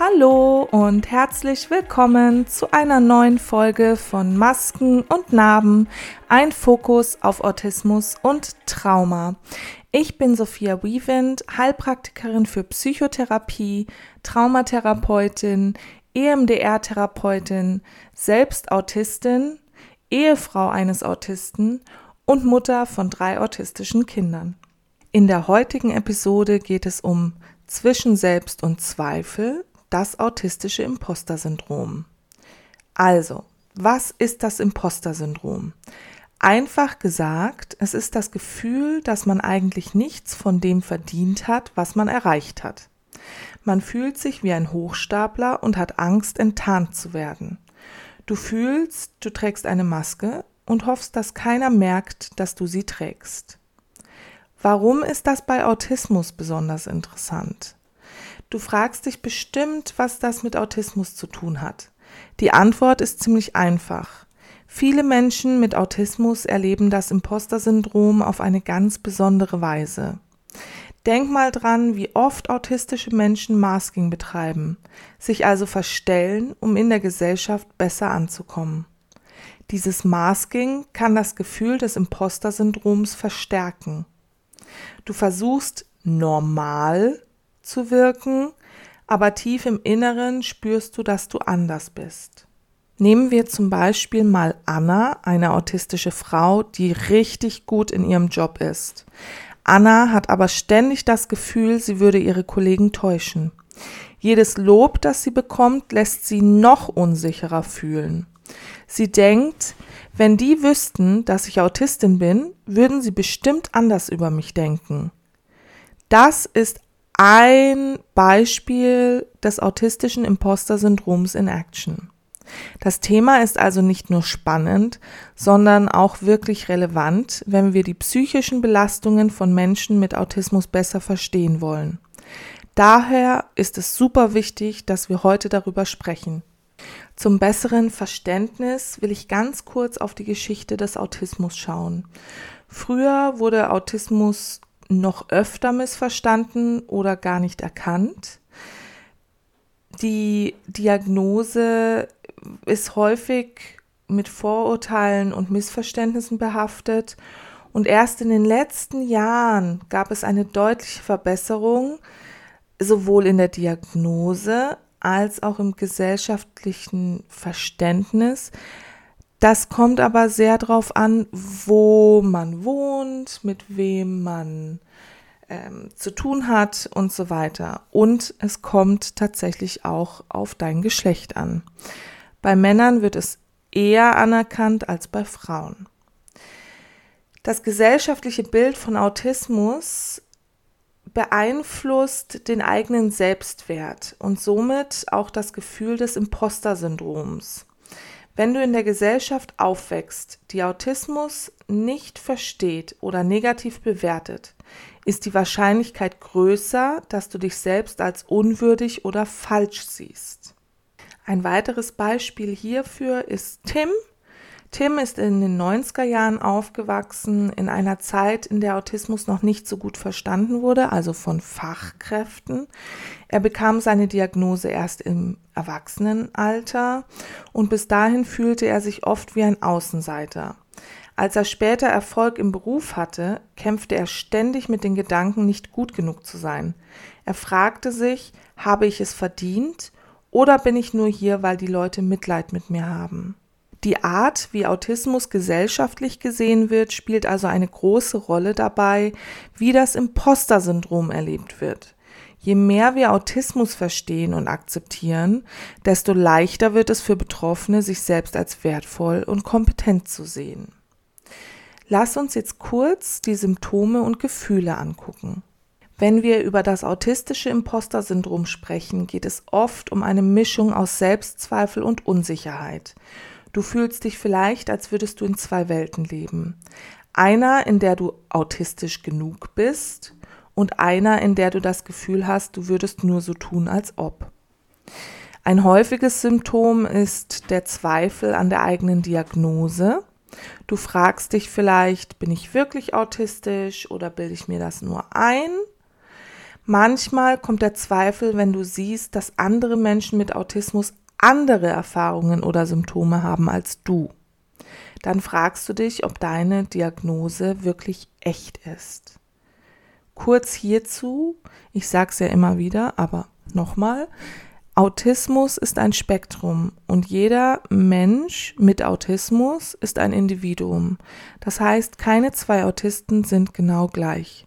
Hallo und herzlich willkommen zu einer neuen Folge von Masken und Narben, ein Fokus auf Autismus und Trauma. Ich bin Sophia Wiewind, Heilpraktikerin für Psychotherapie, Traumatherapeutin, EMDR-Therapeutin, selbst Autistin, Ehefrau eines Autisten und Mutter von drei autistischen Kindern. In der heutigen Episode geht es um Zwischen Selbst und Zweifel, das autistische Imposter-Syndrom. Also, was ist das Imposter-Syndrom? Einfach gesagt, es ist das Gefühl, dass man eigentlich nichts von dem verdient hat, was man erreicht hat. Man fühlt sich wie ein Hochstapler und hat Angst, enttarnt zu werden. Du fühlst, du trägst eine Maske und hoffst, dass keiner merkt, dass du sie trägst. Warum ist das bei Autismus besonders interessant? Du fragst dich bestimmt, was das mit Autismus zu tun hat. Die Antwort ist ziemlich einfach. Viele Menschen mit Autismus erleben das Imposter-Syndrom auf eine ganz besondere Weise. Denk mal dran, wie oft autistische Menschen Masking betreiben, sich also verstellen, um in der Gesellschaft besser anzukommen. Dieses Masking kann das Gefühl des Imposter-Syndroms verstärken. Du versuchst normal zu wirken, aber tief im Inneren spürst du, dass du anders bist. Nehmen wir zum Beispiel mal Anna, eine autistische Frau, die richtig gut in ihrem Job ist. Anna hat aber ständig das Gefühl, sie würde ihre Kollegen täuschen. Jedes Lob, das sie bekommt, lässt sie noch unsicherer fühlen. Sie denkt, wenn die wüssten, dass ich Autistin bin, würden sie bestimmt anders über mich denken. Das ist ein Beispiel des autistischen Imposter-Syndroms in Action. Das Thema ist also nicht nur spannend, sondern auch wirklich relevant, wenn wir die psychischen Belastungen von Menschen mit Autismus besser verstehen wollen. Daher ist es super wichtig, dass wir heute darüber sprechen. Zum besseren Verständnis will ich ganz kurz auf die Geschichte des Autismus schauen. Früher wurde Autismus noch öfter missverstanden oder gar nicht erkannt. Die Diagnose ist häufig mit Vorurteilen und Missverständnissen behaftet und erst in den letzten Jahren gab es eine deutliche Verbesserung, sowohl in der Diagnose als auch im gesellschaftlichen Verständnis, das kommt aber sehr darauf an, wo man wohnt, mit wem man ähm, zu tun hat und so weiter. Und es kommt tatsächlich auch auf dein Geschlecht an. Bei Männern wird es eher anerkannt als bei Frauen. Das gesellschaftliche Bild von Autismus beeinflusst den eigenen Selbstwert und somit auch das Gefühl des Imposter-Syndroms. Wenn du in der Gesellschaft aufwächst, die Autismus nicht versteht oder negativ bewertet, ist die Wahrscheinlichkeit größer, dass du dich selbst als unwürdig oder falsch siehst. Ein weiteres Beispiel hierfür ist Tim, Tim ist in den 90er Jahren aufgewachsen, in einer Zeit, in der Autismus noch nicht so gut verstanden wurde, also von Fachkräften. Er bekam seine Diagnose erst im Erwachsenenalter und bis dahin fühlte er sich oft wie ein Außenseiter. Als er später Erfolg im Beruf hatte, kämpfte er ständig mit den Gedanken, nicht gut genug zu sein. Er fragte sich, habe ich es verdient oder bin ich nur hier, weil die Leute Mitleid mit mir haben? Die Art, wie Autismus gesellschaftlich gesehen wird, spielt also eine große Rolle dabei, wie das Imposter-Syndrom erlebt wird. Je mehr wir Autismus verstehen und akzeptieren, desto leichter wird es für Betroffene, sich selbst als wertvoll und kompetent zu sehen. Lass uns jetzt kurz die Symptome und Gefühle angucken. Wenn wir über das autistische Imposter-Syndrom sprechen, geht es oft um eine Mischung aus Selbstzweifel und Unsicherheit. Du fühlst dich vielleicht, als würdest du in zwei Welten leben. Einer, in der du autistisch genug bist und einer, in der du das Gefühl hast, du würdest nur so tun, als ob. Ein häufiges Symptom ist der Zweifel an der eigenen Diagnose. Du fragst dich vielleicht, bin ich wirklich autistisch oder bilde ich mir das nur ein? Manchmal kommt der Zweifel, wenn du siehst, dass andere Menschen mit Autismus andere Erfahrungen oder Symptome haben als du. Dann fragst du dich, ob deine Diagnose wirklich echt ist. Kurz hierzu, ich sage es ja immer wieder, aber nochmal, Autismus ist ein Spektrum und jeder Mensch mit Autismus ist ein Individuum. Das heißt, keine zwei Autisten sind genau gleich.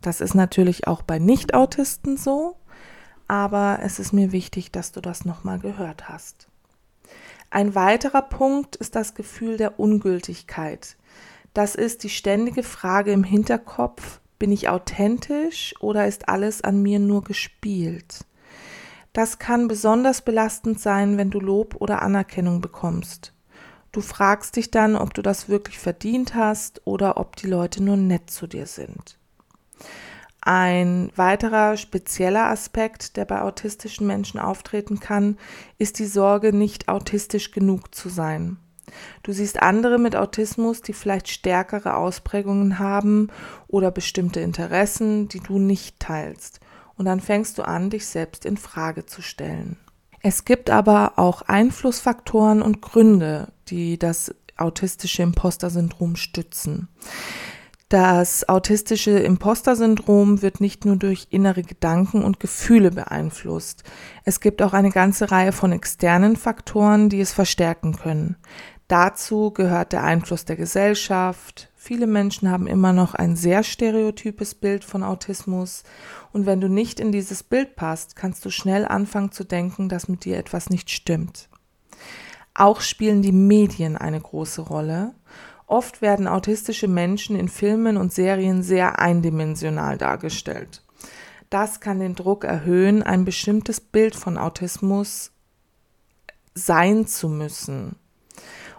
Das ist natürlich auch bei Nicht-Autisten so, aber es ist mir wichtig, dass du das nochmal gehört hast. Ein weiterer Punkt ist das Gefühl der Ungültigkeit. Das ist die ständige Frage im Hinterkopf, bin ich authentisch oder ist alles an mir nur gespielt? Das kann besonders belastend sein, wenn du Lob oder Anerkennung bekommst. Du fragst dich dann, ob du das wirklich verdient hast oder ob die Leute nur nett zu dir sind. Ein weiterer spezieller Aspekt, der bei autistischen Menschen auftreten kann, ist die Sorge, nicht autistisch genug zu sein. Du siehst andere mit Autismus, die vielleicht stärkere Ausprägungen haben oder bestimmte Interessen, die du nicht teilst und dann fängst du an, dich selbst in Frage zu stellen. Es gibt aber auch Einflussfaktoren und Gründe, die das autistische Imposter-Syndrom stützen. Das autistische Imposter-Syndrom wird nicht nur durch innere Gedanken und Gefühle beeinflusst. Es gibt auch eine ganze Reihe von externen Faktoren, die es verstärken können. Dazu gehört der Einfluss der Gesellschaft. Viele Menschen haben immer noch ein sehr stereotypes Bild von Autismus und wenn du nicht in dieses Bild passt, kannst du schnell anfangen zu denken, dass mit dir etwas nicht stimmt. Auch spielen die Medien eine große Rolle. Oft werden autistische Menschen in Filmen und Serien sehr eindimensional dargestellt. Das kann den Druck erhöhen, ein bestimmtes Bild von Autismus sein zu müssen.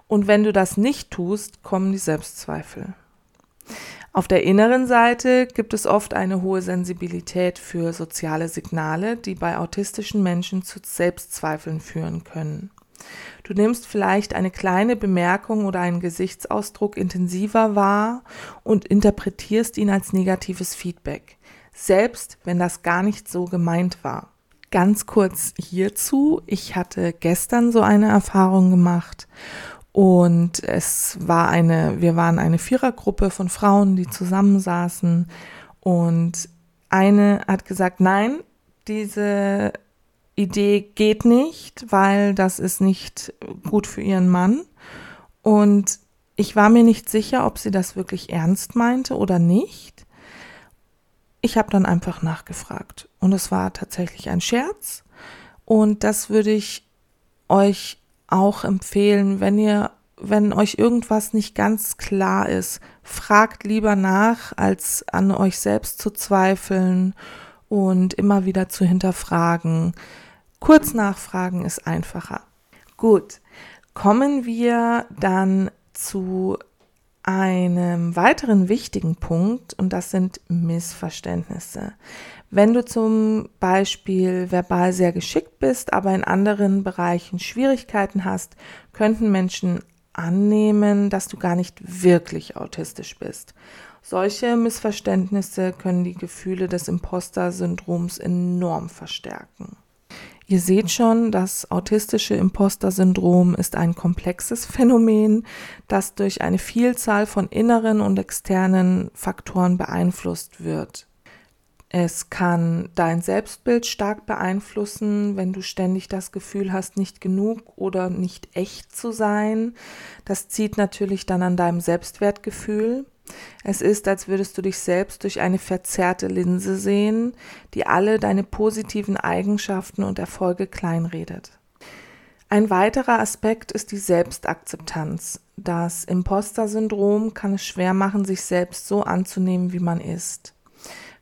Und wenn du das nicht tust, kommen die Selbstzweifel. Auf der inneren Seite gibt es oft eine hohe Sensibilität für soziale Signale, die bei autistischen Menschen zu Selbstzweifeln führen können. Du nimmst vielleicht eine kleine Bemerkung oder einen Gesichtsausdruck intensiver wahr und interpretierst ihn als negatives Feedback, selbst wenn das gar nicht so gemeint war. Ganz kurz hierzu, ich hatte gestern so eine Erfahrung gemacht und es war eine, wir waren eine Vierergruppe von Frauen, die zusammensaßen. Und eine hat gesagt, nein, diese Idee geht nicht, weil das ist nicht gut für ihren Mann. Und ich war mir nicht sicher, ob sie das wirklich ernst meinte oder nicht. Ich habe dann einfach nachgefragt. Und es war tatsächlich ein Scherz. Und das würde ich euch auch empfehlen, wenn ihr, wenn euch irgendwas nicht ganz klar ist, fragt lieber nach, als an euch selbst zu zweifeln und immer wieder zu hinterfragen. Kurz nachfragen ist einfacher. Gut, kommen wir dann zu einem weiteren wichtigen Punkt und das sind Missverständnisse. Wenn du zum Beispiel verbal sehr geschickt bist, aber in anderen Bereichen Schwierigkeiten hast, könnten Menschen annehmen, dass du gar nicht wirklich autistisch bist. Solche Missverständnisse können die Gefühle des Imposter-Syndroms enorm verstärken. Ihr seht schon, das autistische Imposter-Syndrom ist ein komplexes Phänomen, das durch eine Vielzahl von inneren und externen Faktoren beeinflusst wird. Es kann dein Selbstbild stark beeinflussen, wenn du ständig das Gefühl hast, nicht genug oder nicht echt zu sein. Das zieht natürlich dann an deinem Selbstwertgefühl. Es ist, als würdest du dich selbst durch eine verzerrte Linse sehen, die alle deine positiven Eigenschaften und Erfolge kleinredet. Ein weiterer Aspekt ist die Selbstakzeptanz. Das Imposter-Syndrom kann es schwer machen, sich selbst so anzunehmen, wie man ist.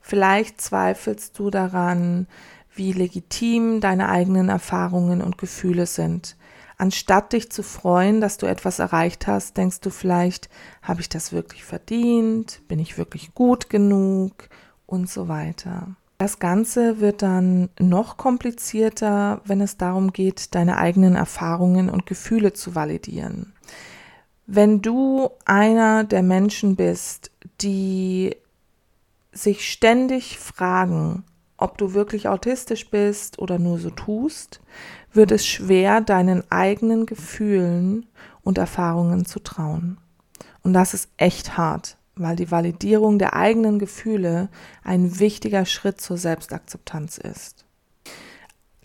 Vielleicht zweifelst du daran, wie legitim deine eigenen Erfahrungen und Gefühle sind. Anstatt dich zu freuen, dass du etwas erreicht hast, denkst du vielleicht, habe ich das wirklich verdient? Bin ich wirklich gut genug? Und so weiter. Das Ganze wird dann noch komplizierter, wenn es darum geht, deine eigenen Erfahrungen und Gefühle zu validieren. Wenn du einer der Menschen bist, die sich ständig fragen, ob du wirklich autistisch bist oder nur so tust, wird es schwer, deinen eigenen Gefühlen und Erfahrungen zu trauen. Und das ist echt hart, weil die Validierung der eigenen Gefühle ein wichtiger Schritt zur Selbstakzeptanz ist.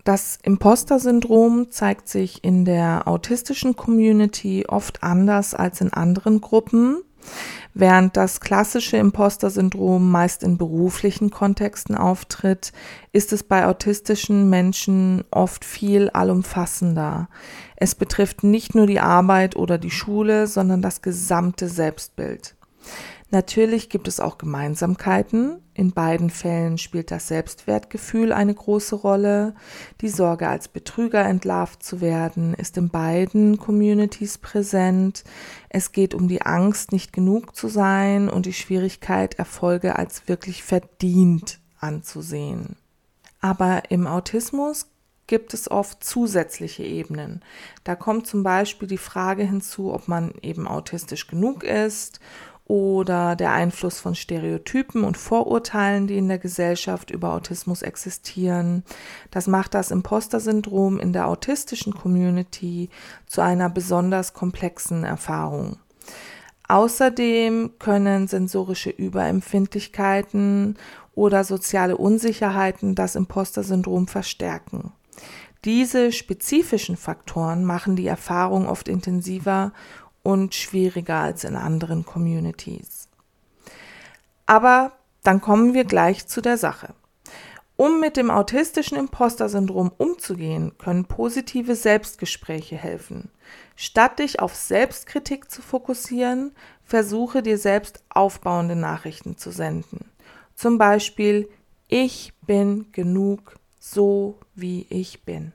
Das Imposter-Syndrom zeigt sich in der autistischen Community oft anders als in anderen Gruppen. Während das klassische Imposter-Syndrom meist in beruflichen Kontexten auftritt, ist es bei autistischen Menschen oft viel allumfassender. Es betrifft nicht nur die Arbeit oder die Schule, sondern das gesamte Selbstbild. Natürlich gibt es auch Gemeinsamkeiten. In beiden Fällen spielt das Selbstwertgefühl eine große Rolle. Die Sorge, als Betrüger entlarvt zu werden, ist in beiden Communities präsent. Es geht um die Angst, nicht genug zu sein und die Schwierigkeit, Erfolge als wirklich verdient anzusehen. Aber im Autismus gibt es oft zusätzliche Ebenen. Da kommt zum Beispiel die Frage hinzu, ob man eben autistisch genug ist oder der Einfluss von Stereotypen und Vorurteilen, die in der Gesellschaft über Autismus existieren. Das macht das Imposter-Syndrom in der autistischen Community zu einer besonders komplexen Erfahrung. Außerdem können sensorische Überempfindlichkeiten oder soziale Unsicherheiten das Imposter-Syndrom verstärken. Diese spezifischen Faktoren machen die Erfahrung oft intensiver und schwieriger als in anderen Communities. Aber dann kommen wir gleich zu der Sache. Um mit dem autistischen Imposter-Syndrom umzugehen, können positive Selbstgespräche helfen. Statt dich auf Selbstkritik zu fokussieren, versuche dir selbst aufbauende Nachrichten zu senden. Zum Beispiel, ich bin genug so, wie ich bin.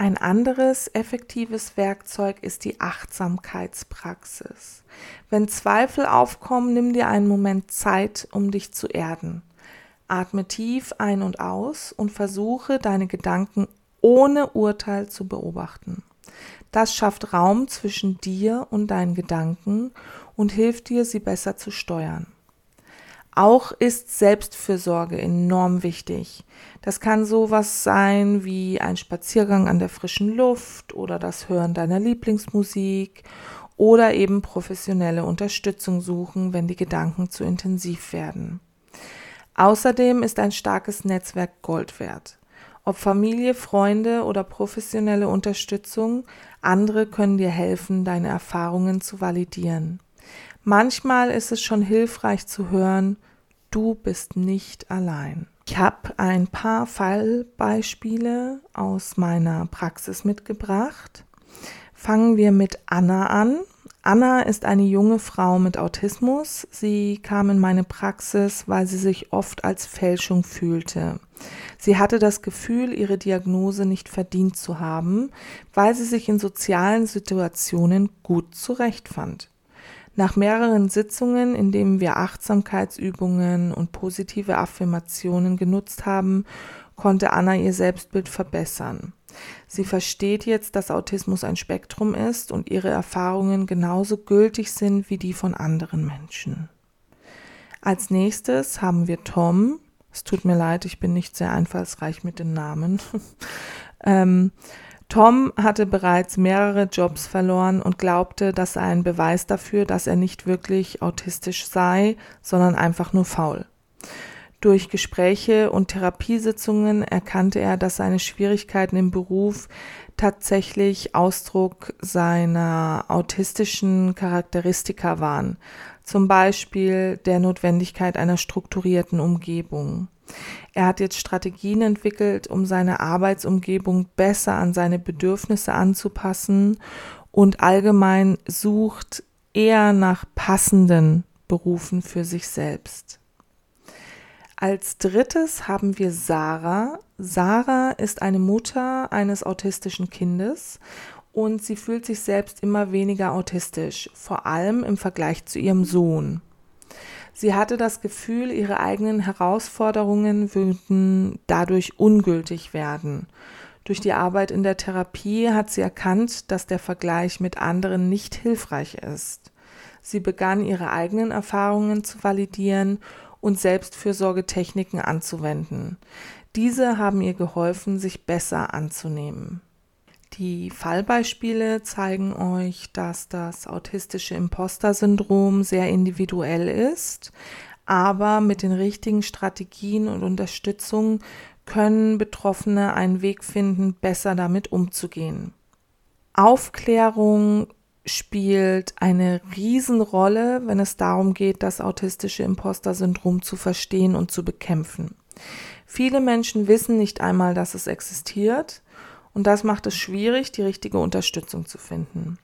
Ein anderes effektives Werkzeug ist die Achtsamkeitspraxis. Wenn Zweifel aufkommen, nimm dir einen Moment Zeit, um dich zu erden. Atme tief ein und aus und versuche deine Gedanken ohne Urteil zu beobachten. Das schafft Raum zwischen dir und deinen Gedanken und hilft dir, sie besser zu steuern. Auch ist Selbstfürsorge enorm wichtig. Das kann sowas sein wie ein Spaziergang an der frischen Luft oder das Hören deiner Lieblingsmusik oder eben professionelle Unterstützung suchen, wenn die Gedanken zu intensiv werden. Außerdem ist ein starkes Netzwerk Gold wert. Ob Familie, Freunde oder professionelle Unterstützung, andere können dir helfen, deine Erfahrungen zu validieren. Manchmal ist es schon hilfreich zu hören, du bist nicht allein. Ich habe ein paar Fallbeispiele aus meiner Praxis mitgebracht. Fangen wir mit Anna an. Anna ist eine junge Frau mit Autismus. Sie kam in meine Praxis, weil sie sich oft als Fälschung fühlte. Sie hatte das Gefühl, ihre Diagnose nicht verdient zu haben, weil sie sich in sozialen Situationen gut zurechtfand. Nach mehreren Sitzungen, in denen wir Achtsamkeitsübungen und positive Affirmationen genutzt haben, konnte Anna ihr Selbstbild verbessern. Sie versteht jetzt, dass Autismus ein Spektrum ist und ihre Erfahrungen genauso gültig sind wie die von anderen Menschen. Als nächstes haben wir Tom. Es tut mir leid, ich bin nicht sehr einfallsreich mit den Namen. ähm, Tom hatte bereits mehrere Jobs verloren und glaubte, das sei ein Beweis dafür, dass er nicht wirklich autistisch sei, sondern einfach nur faul. Durch Gespräche und Therapiesitzungen erkannte er, dass seine Schwierigkeiten im Beruf tatsächlich Ausdruck seiner autistischen Charakteristika waren, zum Beispiel der Notwendigkeit einer strukturierten Umgebung. Er hat jetzt Strategien entwickelt, um seine Arbeitsumgebung besser an seine Bedürfnisse anzupassen und allgemein sucht eher nach passenden Berufen für sich selbst. Als drittes haben wir Sarah. Sarah ist eine Mutter eines autistischen Kindes und sie fühlt sich selbst immer weniger autistisch, vor allem im Vergleich zu ihrem Sohn. Sie hatte das Gefühl, ihre eigenen Herausforderungen würden dadurch ungültig werden. Durch die Arbeit in der Therapie hat sie erkannt, dass der Vergleich mit anderen nicht hilfreich ist. Sie begann ihre eigenen Erfahrungen zu validieren und Selbstfürsorgetechniken anzuwenden. Diese haben ihr geholfen, sich besser anzunehmen. Die Fallbeispiele zeigen euch, dass das autistische Imposter-Syndrom sehr individuell ist, aber mit den richtigen Strategien und Unterstützung können Betroffene einen Weg finden, besser damit umzugehen. Aufklärung spielt eine Riesenrolle, wenn es darum geht, das autistische Imposter-Syndrom zu verstehen und zu bekämpfen. Viele Menschen wissen nicht einmal, dass es existiert und das macht es schwierig, die richtige Unterstützung zu finden.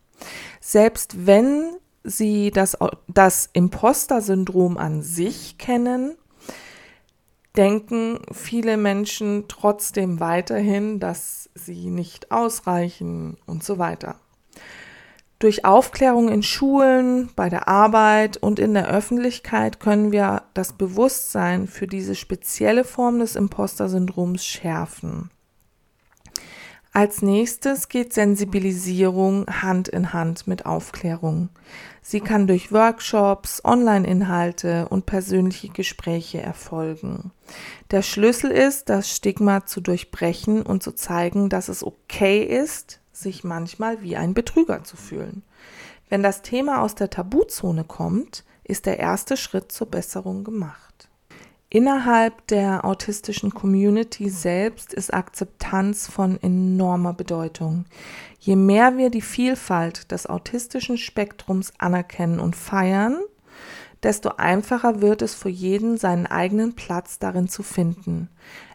Selbst wenn sie das, das Imposter-Syndrom an sich kennen, denken viele Menschen trotzdem weiterhin, dass sie nicht ausreichen und so weiter. Durch Aufklärung in Schulen, bei der Arbeit und in der Öffentlichkeit können wir das Bewusstsein für diese spezielle Form des Imposter-Syndroms schärfen. Als nächstes geht Sensibilisierung Hand in Hand mit Aufklärung. Sie kann durch Workshops, Online-Inhalte und persönliche Gespräche erfolgen. Der Schlüssel ist, das Stigma zu durchbrechen und zu zeigen, dass es okay ist, sich manchmal wie ein Betrüger zu fühlen. Wenn das Thema aus der Tabuzone kommt, ist der erste Schritt zur Besserung gemacht. Innerhalb der autistischen Community selbst ist Akzeptanz von enormer Bedeutung. Je mehr wir die Vielfalt des autistischen Spektrums anerkennen und feiern, desto einfacher wird es für jeden seinen eigenen Platz darin zu finden.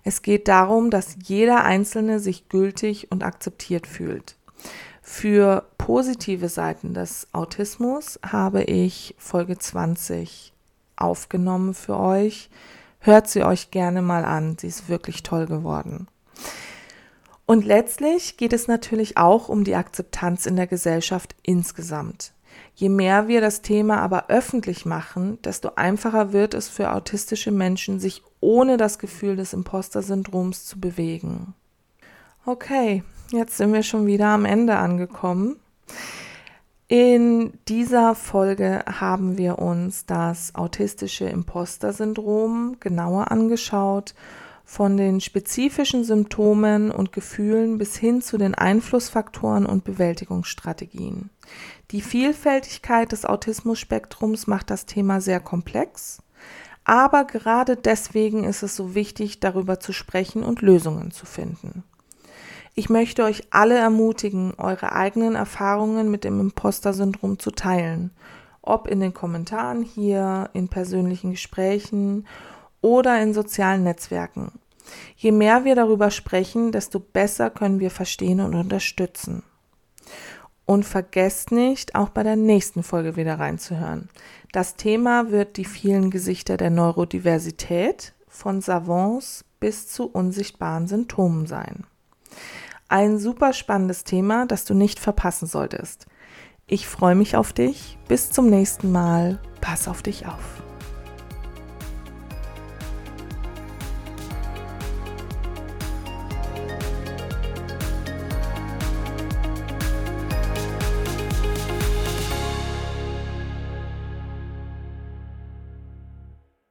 Es geht darum, dass jeder Einzelne sich gültig und akzeptiert fühlt. Für positive Seiten des Autismus habe ich Folge 20 aufgenommen für euch. Hört sie euch gerne mal an, sie ist wirklich toll geworden. Und letztlich geht es natürlich auch um die Akzeptanz in der Gesellschaft insgesamt. Je mehr wir das Thema aber öffentlich machen, desto einfacher wird es für autistische Menschen, sich ohne das Gefühl des Imposter-Syndroms zu bewegen. Okay, jetzt sind wir schon wieder am Ende angekommen. In dieser Folge haben wir uns das autistische Imposter-Syndrom genauer angeschaut von den spezifischen Symptomen und Gefühlen bis hin zu den Einflussfaktoren und Bewältigungsstrategien. Die Vielfältigkeit des Autismus-Spektrums macht das Thema sehr komplex, aber gerade deswegen ist es so wichtig, darüber zu sprechen und Lösungen zu finden. Ich möchte euch alle ermutigen, eure eigenen Erfahrungen mit dem Imposter-Syndrom zu teilen, ob in den Kommentaren hier, in persönlichen Gesprächen oder in sozialen Netzwerken. Je mehr wir darüber sprechen, desto besser können wir verstehen und unterstützen. Und vergesst nicht, auch bei der nächsten Folge wieder reinzuhören. Das Thema wird die vielen Gesichter der Neurodiversität von Savants bis zu unsichtbaren Symptomen sein. Ein super spannendes Thema, das du nicht verpassen solltest. Ich freue mich auf dich. Bis zum nächsten Mal. Pass auf dich auf.